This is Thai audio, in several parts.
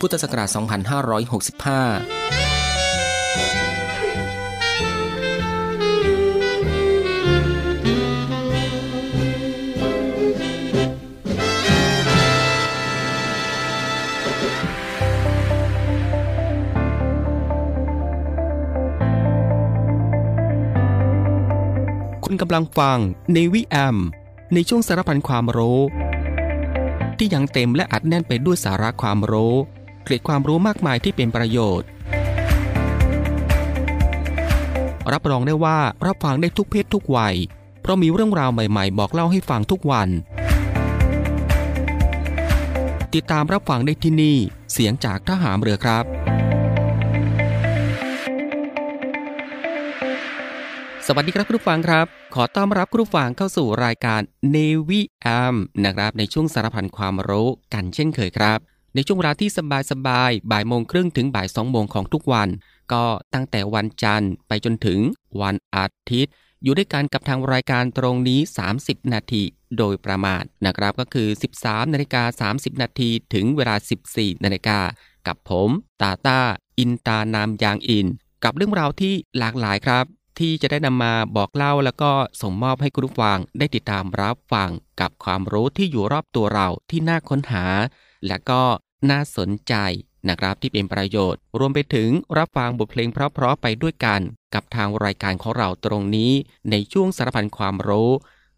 พุทธศักราช 2565คุณกำลังฟังในวิแอม ในช่วงสารพันความรู้ ที่ยังเต็มและอัดแน่นไปด้วยสาระความรู้ กร็ดความรู้มากมายที่เป็นประโยชน์ รับรองได้ว่ารับฟังได้ทุกเพศทุกวัย เพราะมีเรื่องราวใหม่ๆ บอกเล่าให้ฟังทุกวัน ติดตามรับฟังได้ที่นี่ เสียงจากทหารเรือครับ สวัสดีครับคุณผู้ฟังครับ ขอต้อนรับคุณผู้ฟังเข้าสู่รายการ Navy AM นะครับ ในช่วงสารพันความรู้กันเช่นเคยครับ ในช่วงเวลาที่สบายๆบ่ายโมงครึ่งถึงบ่ายสองโมงของทุกวัน ก็ตั้งแต่วันจันทร์ไปจนถึงวันอาทิตย์ อยู่ด้วยกันกับทางรายการตรงนี้ 30 นาทีโดยประมาณนะครับก็คือ 13นาฬิกา30 นาทีถึงเวลา 14นาฬิกากับผมตาตาอินตานามยางอิน กับเรื่องราวที่หลากหลายครับ ที่จะได้นำมาบอกเล่าแล้วก็ส่งมอบให้คุณผู้ฟังได้ติดตามรับฟังกับความรู้ที่อยู่รอบตัวเราที่น่าค้นหา และก็ น่าสนใจนะครับที่เป็นประโยชน์ รวมไปถึงรับฟังบทเพลงเพราะๆไปด้วยกันกับทางรายการของเราตรงนี้ ในช่วงสารพันความรู้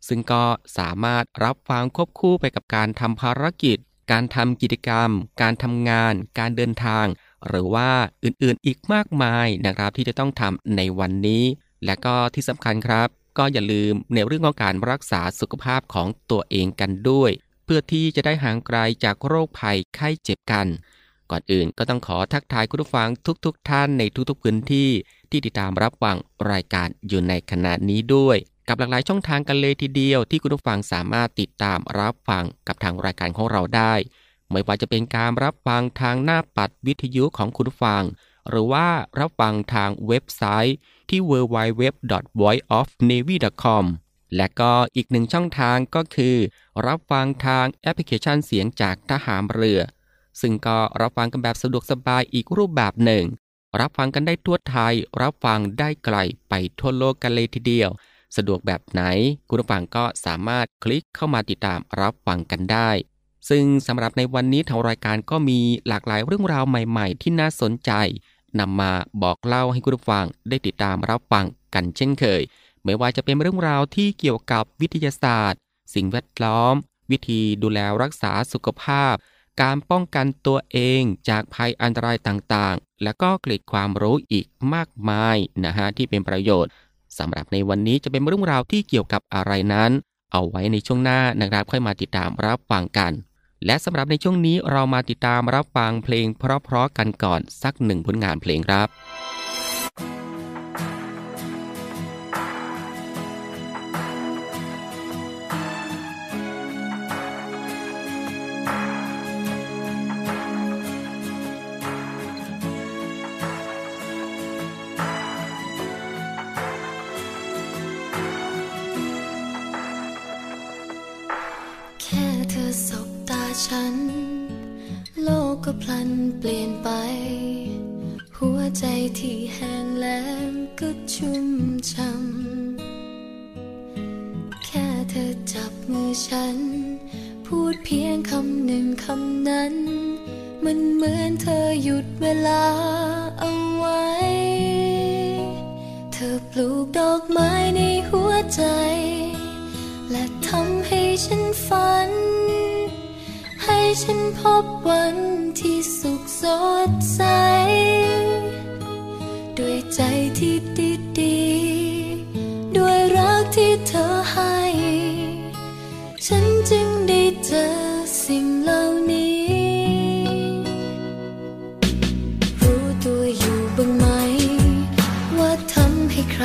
ซึ่งก็สามารถรับฟังควบคู่ไปกับการทำภารกิจ การทำกิจกรรม การทำงาน การเดินทาง หรือว่าอื่นๆอีกมากมายนะครับที่จะต้องทำในวันนี้ และก็ที่สำคัญครับ ก็อย่าลืมในเรื่องของการรักษาสุขภาพของตัวเองกันด้วย พื่อที่จะได้ห่างไกลจากโรคภัยไข้เจ็บกัน ก่อนอื่นก็ต้องขอทักทายคุณผู้ฟังทุกๆทท่านในทุกๆพื้นที่ที่ติดตามรับฟังรายการอยู่ในขณะนี้ด้วย กับหลากหลายช่องทางกันเลยทีเดียวที่คุณผู้ฟังสามารถติดตามรับฟังกับทางรายการของเราได้ ไม่ว่าจะเป็นการรับฟังทางหน้าปัดวิทยุของคุณผู้ฟัง หรือว่ารับฟังทางเว็บไซต์ที่ www.voiceofnavy.com และก็อีกหนึ่งช่องทางก็คือ รับฟังทางแอปพลิเคชันเสียงจากทหารเรือ ซึ่งก็รับฟังกันแบบสะดวกสบายอีกรูปแบบหนึ่ง รับฟังกันได้ทั่วไทย รับฟังได้ไกลไปทั่วโลกกันเลยทีเดียว สะดวกแบบไหน คุณผู้ฟังก็สามารถคลิกเข้ามาติดตามรับฟังกันได้ ซึ่งสำหรับในวันนี้ทางรายการก็มีหลากหลายเรื่องราวใหม่ ๆ ที่น่าสนใจนำมาบอกเล่าให้คุณผู้ฟังได้ติดตามรับฟังกันเช่นเคย ไม่ว่าจะเป็นเรื่องราวที่เกี่ยวกับวิทยาศาสตร์ สิ่งแวดล้อม วิธีดูแลรักษาสุขภาพ การป้องกันตัวเองจากภัยอันตรายต่างๆ และก็เกร็ดความรู้อีกมากมายนะฮะที่เป็นประโยชน์สำหรับในวันนี้จะเป็นเรื่องราวที่เกี่ยวกับอะไรนั้น เอาไว้ในช่วงหน้านะครับค่อยมาติดตามรับฟังกัน และสำหรับในช่วงนี้เรามาติดตามรับฟังเพลงเพราะๆกันก่อนสักหนึ่งผลงานเพลงครับ ใจที่แห้งแล้งก็ชุ่มช่ำแค่เธอจับมือฉัน พูดเพียงคำหนึ่งคำนั้น มันเหมือนเธอหยุดเวลาเอาไว้ เธอปลูกดอกไม้ในหัวใจ และทำให้ฉันฝัน ให้ฉันพบวันที่สุขสดใส ใจที่ดีดีด้วยรักที่เธอให้ ฉันจึงได้เจอสิ่งเหล่านี้ รู้ตัวอยู่บ้างไหม ว่าทำให้ใคร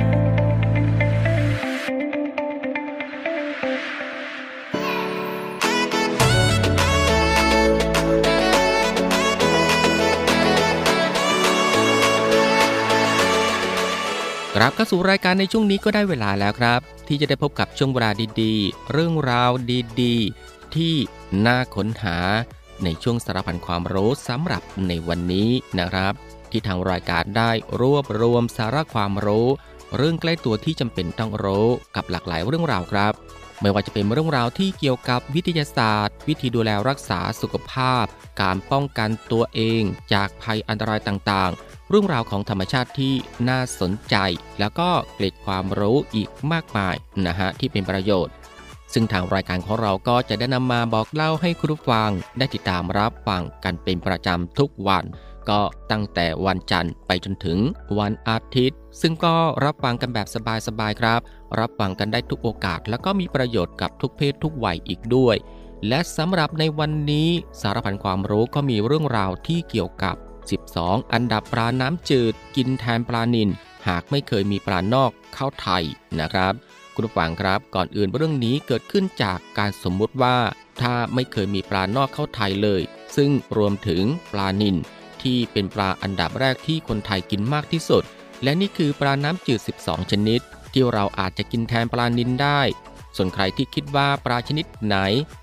กลับเข้าสู่รายการในช่วงนี้ก็ได้เวลาแล้วครับ ที่จะได้พบกับช่วงเวลาดีๆ เรื่องราวดีๆ ที่น่าค้นหาในช่วงสารพันความรู้สำหรับในวันนี้นะครับ ที่ทางรายการได้รวบรวมสาระความรู้ เรื่องใกล้ตัวที่จำเป็นต้องรู้กับหลากหลายเรื่องราวครับ ไม่ว่าจะเป็นเรื่องราวที่เกี่ยวกับวิทยาศาสตร์ วิธีดูแลรักษาสุขภาพ การป้องกันตัวเอง จากภัยอันตรายต่างๆ เรื่องราวของธรรมชาติที่น่าสนใจ แล้วก็เกร็ดความรู้อีกมากมายนะฮะที่เป็นประโยชน์ ซึ่งทางรายการของเราก็จะได้นำมาบอกเล่าให้คุณผู้ฟังได้ติดตามรับฟังกันเป็นประจำทุกวัน ก็ตั้งแต่วันจันทร์ไปจนถึงวันอาทิตย์ ซึ่งก็รับฟังกันแบบสบายๆครับ รับฟังกันได้ทุกโอกาส แล้วก็มีประโยชน์กับทุกเพศทุกวัยอีกด้วยและสำหรับในวันนี้สารพันความรู้ก็มีเรื่องราวที่เกี่ยวกับ 12 อันดับปลาน้ำจืด กินแทนปลานิลหากไม่เคยมีปลานอกเข้าไทยนะครับ คุณผู้ฟังครับก่อนอื่นเรื่องนี้เกิดขึ้นจากการสมมุติว่า ถ้าไม่เคยมีปลานอกเข้าไทยเลย ซึ่งรวมถึงปลานิลที่เป็นปลาอันดับแรกที่คนไทยกินมากที่สุด และนี่คือปลาน้ำจืด 12 ชนิด ที่เราอาจจะกินแทนปลานิลได้ ส่วนใครที่คิดว่าปลาชนิดไหน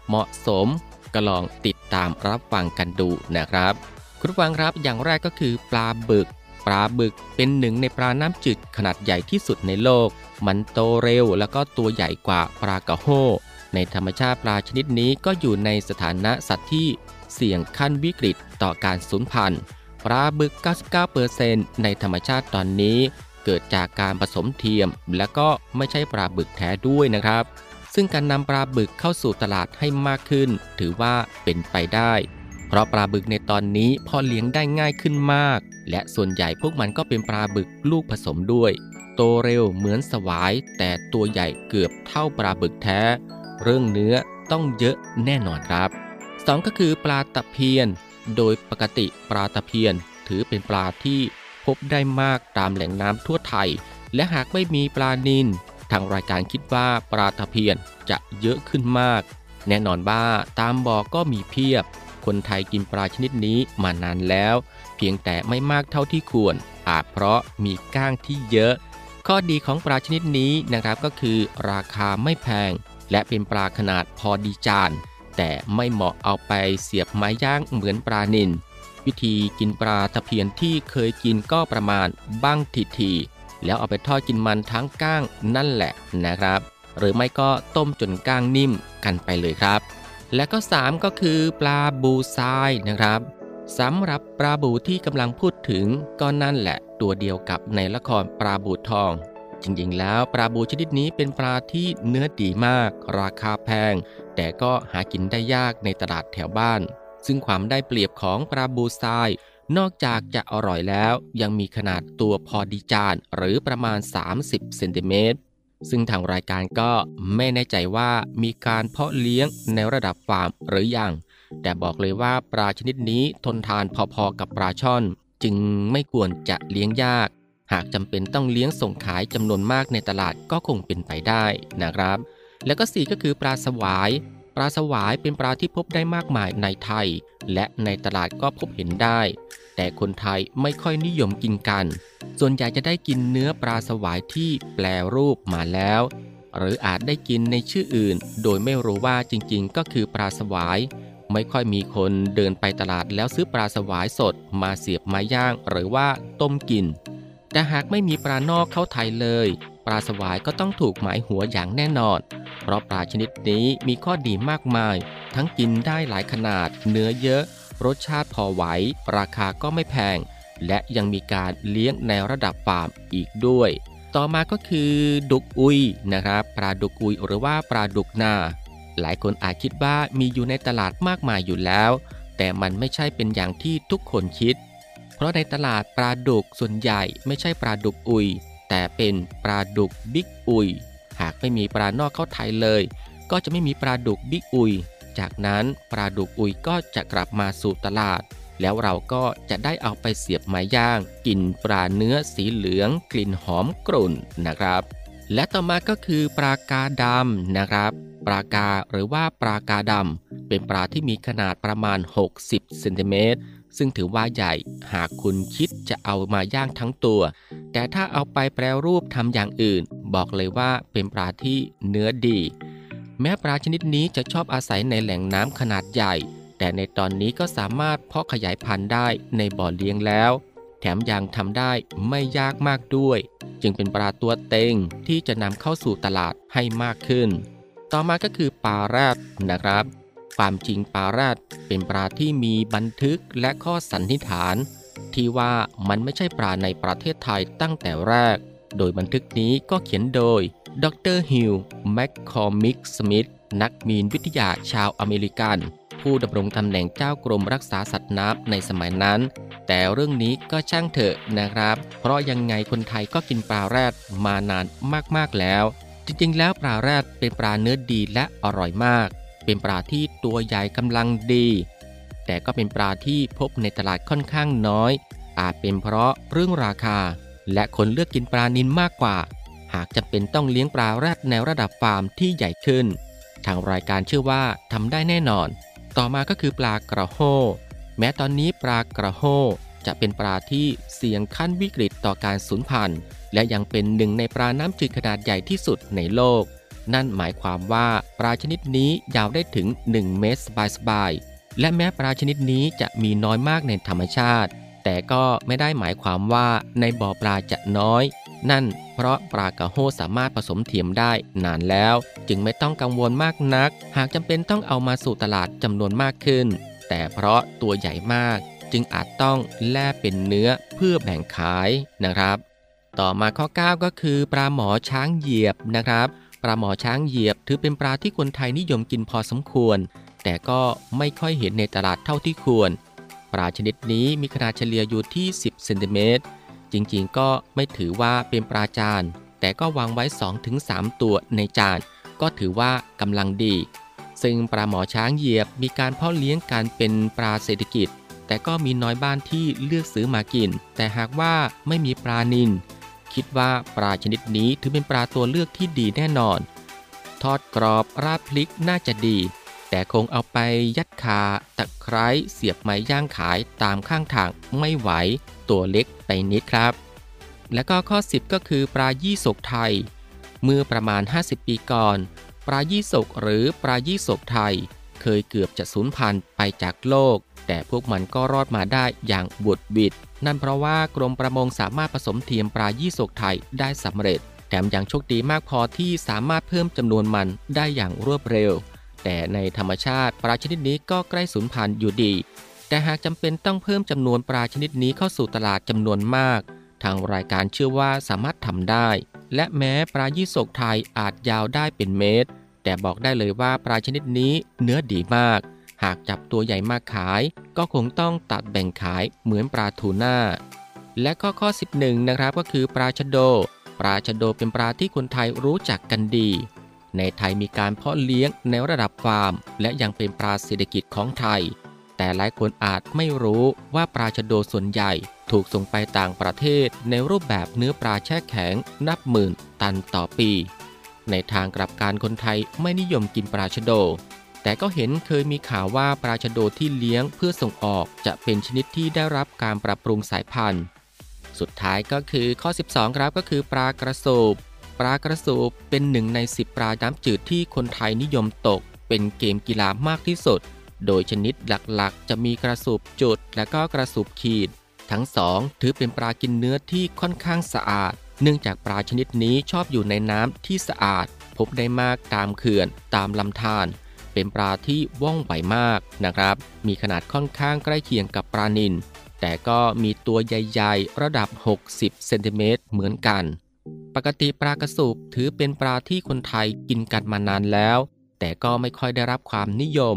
เหมาะสมก็ลองติดตามรับฟังกันดูนะครับ คุณฟังครับอย่างแรกก็คือปลาบึก ปลาบึกเป็นหนึ่งในปลาน้ำจืดขนาดใหญ่ที่สุดในโลก มันโตเร็วแล้วก็ตัวใหญ่กว่าปลากระโฮในธรรมชาติปลาชนิดนี้ก็อยู่ในสถานะสัตว์ที่เสี่ยงขั้นวิกฤตต่อการสูญพันธุ์ปลาบึก 99%ในธรรมชาติตอนนี้เกิดจากการผสมเทียม และก็ไม่ใช่ปลาบึกแท้ด้วยนะครับ ซึ่งการนำปลาบึกเข้าสู่ตลาดให้มากขึ้น ถือว่าเป็นไปได้ เพราะปลาบึกในตอนนี้พอเลี้ยงได้ง่ายขึ้นมาก และส่วนใหญ่พวกมันก็เป็นปลาบึกลูกผสมด้วย โตเร็วเหมือนสวาย แต่ตัวใหญ่เกือบเท่าปลาบึกแท้ เรื่องเนื้อต้องเยอะแน่นอนครับ 2 ก็คือปลาตะเพียน โดยปกติปลาตะเพียน ถือเป็นปลาที่พบได้มากตามแหล่งน้ำทั่วไทย และหากไม่มีปลานิลทางรายการคิดว่าปลาตะเพียนจะเยอะขึ้นมาก แน่นอนว่าตามบ่อก็มีเพียบ คนไทยกินปลาชนิดนี้มานานแล้ว เพียงแต่ไม่มากเท่าที่ควร อาจเพราะมีก้างที่เยอะ ข้อดีของปลาชนิดนี้นะครับก็คือราคาไม่แพง และเป็นปลาขนาดพอดีจาน แต่ไม่เหมาะเอาไปเสียบไม้ย่างเหมือนปลานิลวิธีกินปลาตะเพียนที่เคยกินก็ประมาณบ้างทีทีแล้วเอาไปทอดกินมันทั้งก้างนั่นแหละนะครับ หรือไม่ก็ต้มจนก้างนิ่มกันไปเลยครับ และก็ 3 ก็คือปลาบูทรายนะครับสำหรับปลาบูที่กำลังพูดถึงก็นั่นแหละตัวเดียวกับในละครปลาบูทอง จริงๆ แล้วปลาบูชนิดนี้เป็นปลาที่เนื้อดีมาก ราคาแพง แต่ก็หากินได้ยากในตลาดแถวบ้าน ซึ่งความได้เปรียบของปลาบูทรายนอกจากจะอร่อยแล้วยังมีขนาดตัวพอดีจานหรือประมาณ 30 เซนติเมตร ซึ่งทางรายการก็ไม่แน่ใจว่ามีการเพาะเลี้ยงในระดับฟาร์มหรือยัง แต่บอกเลยว่าปลาชนิดนี้ทนทานพอๆกับปลาช่อน จึงไม่ควรจะเลี้ยงยาก หากจำเป็นต้องเลี้ยงส่งขายจำนวนมากในตลาดก็คงเป็นไปได้นะครับ แล้วก็สี่ก็คือปลาสวาย ปลาสวายเป็นปลาที่พบได้มากมายในไทย และในตลาดก็พบเห็นได้ แต่คนไทยไม่ค่อยนิยมกินกัน ส่วนใหญ่จะได้กินเนื้อปลาสวายที่แปลรูปมาแล้ว หรืออาจได้กินในชื่ออื่น โดยไม่รู้ว่าจริงๆ ก็คือปลาสวาย ไม่ค่อยมีคนเดินไปตลาดแล้วซื้อปลาสวายสดมาเสียบไม้ย่างหรือว่าต้มกิน แต่หากไม่มีปลานอกเข้าไทยเลย ปลาสวายก็ต้องถูกหมายหัวอย่างแน่นอน เพราะปลาชนิดนี้มีข้อดีมากมาย ทั้งกินได้หลายขนาด เนื้อเยอะ รสชาติพอไหว ราคาก็ไม่แพง และยังมีการเลี้ยงในระดับฟาร์มอีกด้วย ต่อมาก็คือดุกอุยนะครับปลาดุกอุยหรือว่าปลาดุกนา หลายคนอาจคิดว่ามีอยู่ในตลาดมากมายอยู่แล้ว แต่มันไม่ใช่เป็นอย่างที่ทุกคนคิด เพราะในตลาดปลาดุกส่วนใหญ่ไม่ใช่ปลาดุกอุย แต่เป็นปลาดุกบิ๊กอุย หากไม่มีปลานอกเข้าไทยเลย ก็จะไม่มีปลาดุกบิ๊กอุย จากนั้นปลาดุกอุยก็จะกลับมาสู่ตลาด แล้วเราก็จะได้เอาไปเสียบไม้ย่าง กินปลาเนื้อสีเหลืองกลิ่นหอมกรุ่นนะครับ และต่อมาก็คือปลากาดำนะครับปลากาหรือว่าปลากาดำเป็นปลาที่มีขนาดประมาณ 60เซนติเมตรซึ่งถือว่าใหญ่หากคุณคิดจะเอามาย่างทั้งตัว แต่ถ้าเอาไปแปรรูปทำอย่างอื่น บอกเลยว่าเป็นปลาที่เนื้อดี แม้ปลาชนิดนี้จะชอบอาศัยในแหล่งน้ำขนาดใหญ่ แต่ในตอนนี้ก็สามารถเพาะขยายพันธุ์ได้ในบ่อเลี้ยงแล้ว แถมยังทำได้ไม่ยากมากด้วย จึงเป็นปลาตัวเต็งที่จะนำเข้าสู่ตลาดให้มากขึ้น ต่อมาก็คือปลาแรดนะครับ ความจริงปลาแรดเป็นปลาที่มีบันทึกและข้อสันนิษฐาน ที่ว่ามันไม่ใช่ปลาในประเทศไทยตั้งแต่แรก โดยบันทึกนี้ก็เขียนโดย ดร.ฮิว แมคคอร์มิค สมิธนักมีนวิทยาชาวอเมริกัน ผู้ดำรงตำแหน่งเจ้ากรมรักษาสัตว์น้ำในสมัยนั้น แต่เรื่องนี้ก็ช่างเถอะนะครับ เพราะยังไงคนไทยก็กินปลาแรดมานานมากๆแล้ว จริงๆ แล้วปลาแรดเป็นปลาเนื้อดีและอร่อยมาก เป็นปลาที่ตัวใหญ่กำลังดี แต่ก็เป็นปลาที่พบในตลาดค่อนข้างน้อย อาจเป็นเพราะเรื่องราคา และคนเลือกกินปลานินมากกว่าากจะเป็นต้องเลี้ยงปลาแรดในระดับฟาร์มที่ใหญ่ขึ้น ทางรายการเชื่อว่าทำได้แน่นอน ต่อมาก็คือปลากระโฮแม้ตอนนี้ปลากระโฮจะเป็นปลาที่เสี่ยงขั้นวิกฤตต่อการสูญพันธุ์และยังเป็นหนึ่งในปลาน้ำจืดขนาดใหญ่ที่สุดในโลก นั่นหมายความว่าปลาชนิดนี้ยาวได้ถึง 1 เมตรสบายๆ และแม้ปลาชนิดนี้จะมีน้อยมากในธรรมชาติ แต่ก็ไม่ได้หมายความว่าในบ่อปลาจะน้อย นั่นเพราะปลากระโฮสามารถผสมเทียมได้นานแล้ว จึงไม่ต้องกังวลมากนัก หากจำเป็นต้องเอามาสู่ตลาดจำนวนมากขึ้น แต่เพราะตัวใหญ่มาก จึงอาจต้องแล่เป็นเนื้อเพื่อแบ่งขายนะครับ ต่อมาข้อ 9 ก็คือปลาหมอช้างเหยียบนะครับปลาหมอช้างเหยียบ ถือเป็นปลาที่คนไทยนิยมกินพอสมควร แต่ก็ไม่ค่อยเห็นในตลาดเท่าที่ควร ปลาชนิดนี้มีขนาดเฉลี่ยอยู่ที่ 10 เซนติเมตร จริงๆ ก็ไม่ถือว่าเป็นปลาจานแต่ก็วางไว้ 2-3 ตัวในจาน ก็ถือว่ากำลังดี ซึ่งปลาหมอช้างเหยียบมีการเพาะเลี้ยงการเป็นปลาเศรษฐกิจ แต่ก็มีน้อยบ้านที่เลือกซื้อมากิน แต่หากว่าไม่มีปลานินคิดว่าปลาชนิดนี้ถือเป็นปลาตัวเลือกที่ดีแน่นอน ทอดกรอบราดพริกน่าจะดี แต่คงเอาไปยัดคาตะไคร้เสียบไม้ย่างขายตามข้างทางไม่ไหว ตัวเล็กไปนิดครับ และก็ข้อ 10 ก็คือปลายี่สกไทย เมื่อประมาณ 50 ปีก่อน ปลายี่สกหรือปลายี่สกไทย เคยเกือบจะสูญพันธุ์ไปจากโลก แต่พวกมันก็รอดมาได้อย่างบุดบิด นั่นเพราะว่ากรมประมงสามารถผสมเทียมปลายี่สกไทยได้สำเร็จ แถมยังโชคดีมากพอที่สามารถเพิ่มจำนวนมันได้อย่างรวดเร็ว แต่ในธรรมชาติปลาชนิดนี้ก็ใกล้สูญพันธุ์อยู่ดี แต่หากจำเป็นต้องเพิ่มจำนวนปลาชนิดนี้เข้าสู่ตลาดจำนวนมาก ทางรายการเชื่อว่าสามารถทำได้ และแม้ปลายี่สกไทยอาจยาวได้เป็นเมตร แต่บอกได้เลยว่าปลาชนิดนี้เนื้อดีมาก หากจับตัวใหญ่มากขาย ก็คงต้องตัดแบ่งขายเหมือนปลาทูน่าและข้อข้อ 11 นะครับก็คือปลาชะโด ปลาชะโดเป็นปลาที่คนไทยรู้จักกันดี ในไทยมีการเพาะเลี้ยงในระดับฟาร์ม และยังเป็นปลาเศรษฐกิจของไทย แต่หลายคนอาจไม่รู้ว่าปลาชะโดส่วนใหญ่ ถูกส่งไปต่างประเทศในรูปแบบเนื้อปลาแช่แข็ง นับหมื่นตันต่อปี ในทางกลับการคนไทยไม่นิยมกินปลาชะโด แต่ก็เห็นเคยมีข่าวว่าปลาชะโดที่เลี้ยงเพื่อส่งออกจะเป็นชนิดที่ได้รับการปรับปรุงสายพันธุ์ สุดท้ายก็คือข้อ 12 ครับก็คือปลากระสูบ ปลากระสูบเป็นหนึ่งใน 10 ปลาน้ำจืดที่คนไทยนิยมตก เป็นเกมกีฬามากที่สุด โดยชนิดหลักๆ จะมีกระสูบจุดและก็กระสูบขีด ทั้งสองถือเป็นปลากินเนื้อที่ค่อนข้างสะอาด เนื่องจากปลาชนิดนี้ชอบอยู่ในน้ำที่สะอาด พบได้มากตามเขื่อน ตามลำธารเป็นปลาที่ว่องไวมากนะครับ มีขนาดค่อนข้างใกล้เคียงกับปลานิลแต่ก็มีตัวใหญ่ ๆ ระดับ 60 เซนติเมตรเหมือนกัน กติปลากระสูบถือเป็นปลาที่คนไทยกินกันมานานแล้ว แต่ก็ไม่ค่อยได้รับความนิยม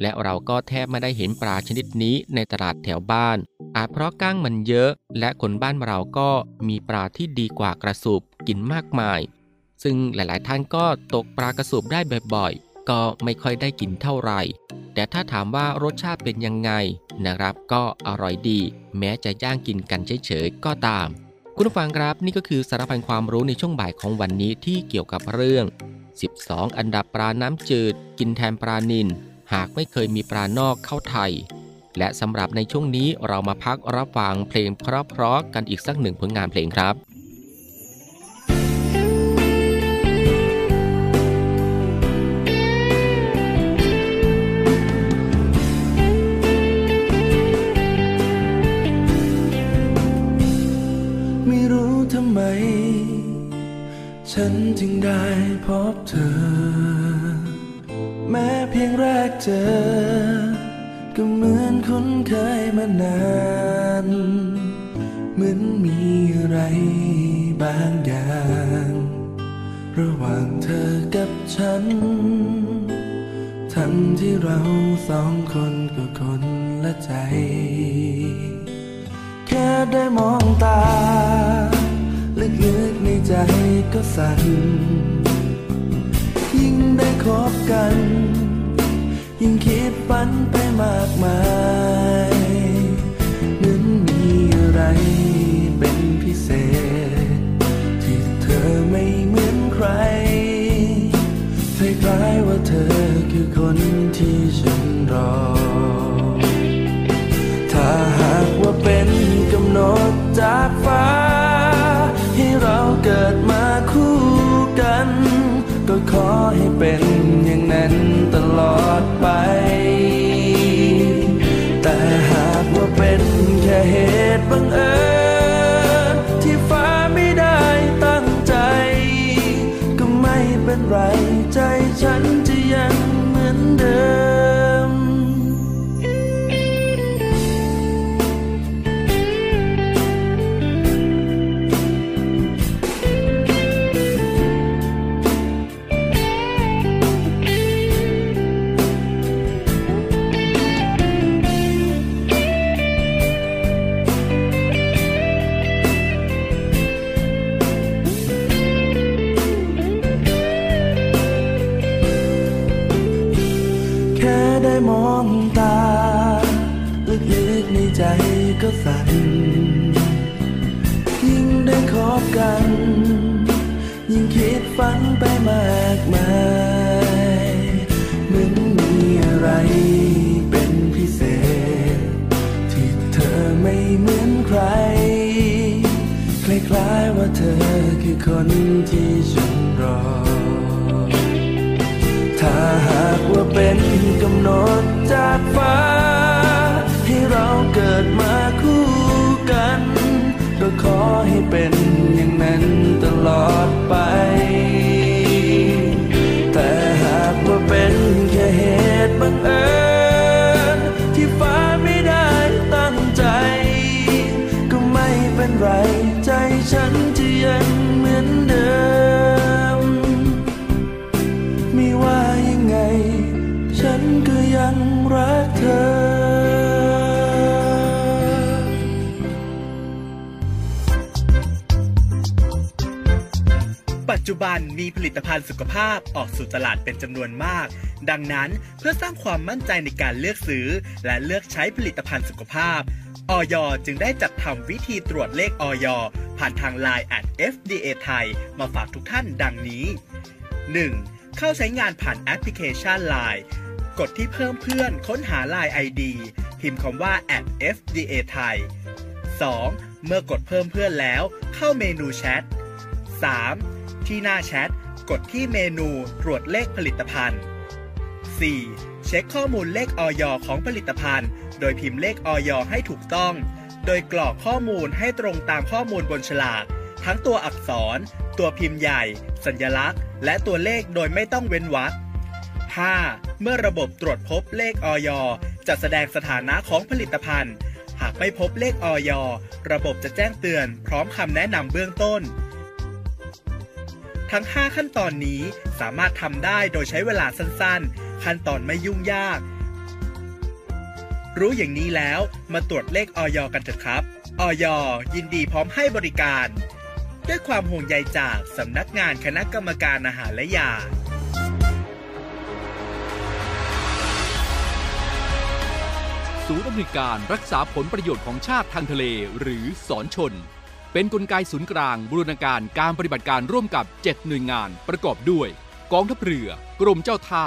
และเราก็แทบไม่ได้เห็นปลาชนิดนี้ในตลาดแถวบ้าน อาจเพราะก้างมันเยอะ และคนบ้านเราก็มีปลาที่ดีกว่ากระสูบกินมากมาย ซึ่งหลาย ๆ ท่านก็ตกปลากระสูบได้บ่อยๆ ก็ไม่ค่อยได้กินเท่าไหร่ แต่ถ้าถามว่ารสชาติเป็นยังไงนะครับ ก็อร่อยดี แม้จะย่างกินกันเฉยๆก็ตาม คุณผู้ฟังครับนี่ก็คือสารพันความรู้ในช่วงบ่ายของวันนี้ที่เกี่ยวกับเรื่อง 12 อันดับปลาน้ำจืด กินแทนปลานิลหากไม่เคยมีปลานอกเข้าไทย และสำหรับในช่วงนี้เรามาพักรับฟังเพลงเพราะๆกันอีกสักหนึ่งผลงานเพลงครับ ไม่เหมือนใครคล้ายว่าเธอ ใจฉัน ก็สั่นยิ่งได้คบกัน ยิ่งคิดฝันไปมากมายเหมือนมีอะไรเป็นพิเศษ ที่เธอไม่เหมือนใคร คล้ายๆว่าเธอคือคนที่ฉันรอ ถ้าหากว่าเป็นกำหนดจาก ฉันจะยังเหมือนเดิม ไม่ว่ายังไง ฉันก็ยังรักเธอ ปัจจุบันมีผลิตภัณฑ์สุขภาพออกสู่ตลาดเป็นจำนวนมาก ดังนั้นเพื่อสร้างความมั่นใจในการเลือกซื้อ และเลือกใช้ผลิตภัณฑ์สุขภาพ ออยจึงได้จัดทำวิธีตรวจเลขออยผ่านทาง Line at FDA ไทยมาฝากทุกท่านดังนี้ 1. เข้าใช้งานผ่านแอปพลิเคชัน Line กดที่เพิ่มเพื่อนค้นหา Line ID พิมพ์คำว่า at FDA ไทย 2. เมื่อกดเพิ่มเพื่อนแล้ว เข้าเมนูแชท 3. ที่หน้าแชท กดที่เมนูตรวจเลขผลิตภัณฑ์ 4. เช็คข้อมูลเลขออยของผลิตภัณฑ์ โดยพิมพ์เลขออยให้ถูกต้อง โดยกรอกข้อมูลให้ตรงตามข้อมูลบนฉลาก ทั้งตัวอักษร ตัวพิมพ์ใหญ่ สัญลักษณ์ และตัวเลขโดยไม่ต้องเว้นวรรค 5. เมื่อระบบตรวจพบเลขออยจะแสดงสถานะของผลิตภัณฑ์ หากไม่พบเลขออยระบบจะแจ้งเตือน พร้อมคำแนะนำเบื้องต้น ทั้ง 5 ขั้นตอนนี้สามารถทำได้โดยใช้เวลาสั้นๆ ขั้นตอนไม่ยุ่งยาก รู้อย่างนี้แล้วมาตรวจเลขออยกันเถอะครับออยยินดีพร้อมให้บริการ ด้วยความห่วงใยจากสำนักงานคณะกรรมการอาหารและยาศูนย์อำนวยการรักษาผลประโยชน์ของชาติทางทะเลหรือสอนชน เป็นนกลไกศูนย์กลางบูรณาการการปฏิบัติการร่วมกับ 7 หน่วยงานประกอบด้วย กองทัพเรือ กรมเจ้าท่า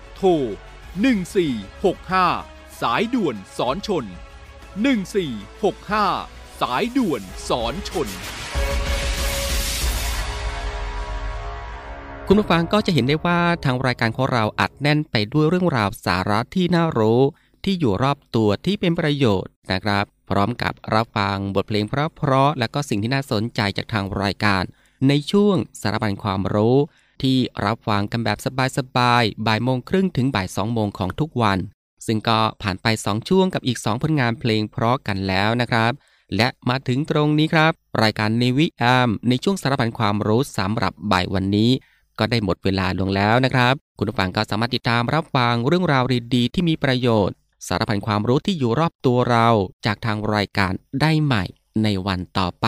โทร 1465 สายด่วนสอนชน 1465 สายด่วนสอนชน คุณผู้ฟังก็จะเห็นได้ว่าทางรายการของเราอัดแน่นไปด้วยเรื่องราวสาระที่น่ารู้ที่อยู่รอบตัวที่เป็นประโยชน์นะครับ พร้อมกับรับฟังบทเพลงเพราะๆและก็สิ่งที่น่าสนใจจากทางรายการ ในช่วงสารบัญความรู้ ที่รับฟังกันแบบสบายๆบ่ายโมงครึ่งถึงบ่ายสองโมงของทุกวัน ซึ่งก็ผ่านไป 2 ช่วงกับอีก 2 ผลงานเพลงเพราะกันแล้วนะครับ และมาถึงตรงนี้ครับ รายการในวิแอมในช่วงสารพันความรู้สำหรับบ่ายวันนี้ ก็ได้หมดเวลาลงแล้วนะครับ คุณผู้ฟังก็สามารถติดตามรับฟังเรื่องราวดีๆที่มีประโยชน์ สารพันความรู้ที่อยู่รอบตัวเราจากทางรายการได้ใหม่ในวันต่อไป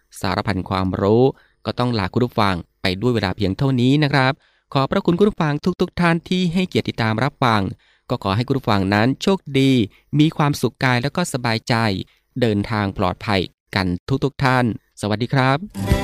สารพันความรู้ ก็ต้องลาคุณผู้ฟังไปด้วยเวลาเพียงเท่านี้นะครับ ขอพระคุณคุณผู้ฟังทุกๆทท่านที่ให้เกียรติติดตามรับฟัง ก็ขอให้คุณผู้ฟังนั้นโชคดี มีความสุขกายแล้วก็สบายใจ เดินทางปลอดภัยกันทุกๆทท่าน สวัสดีครับ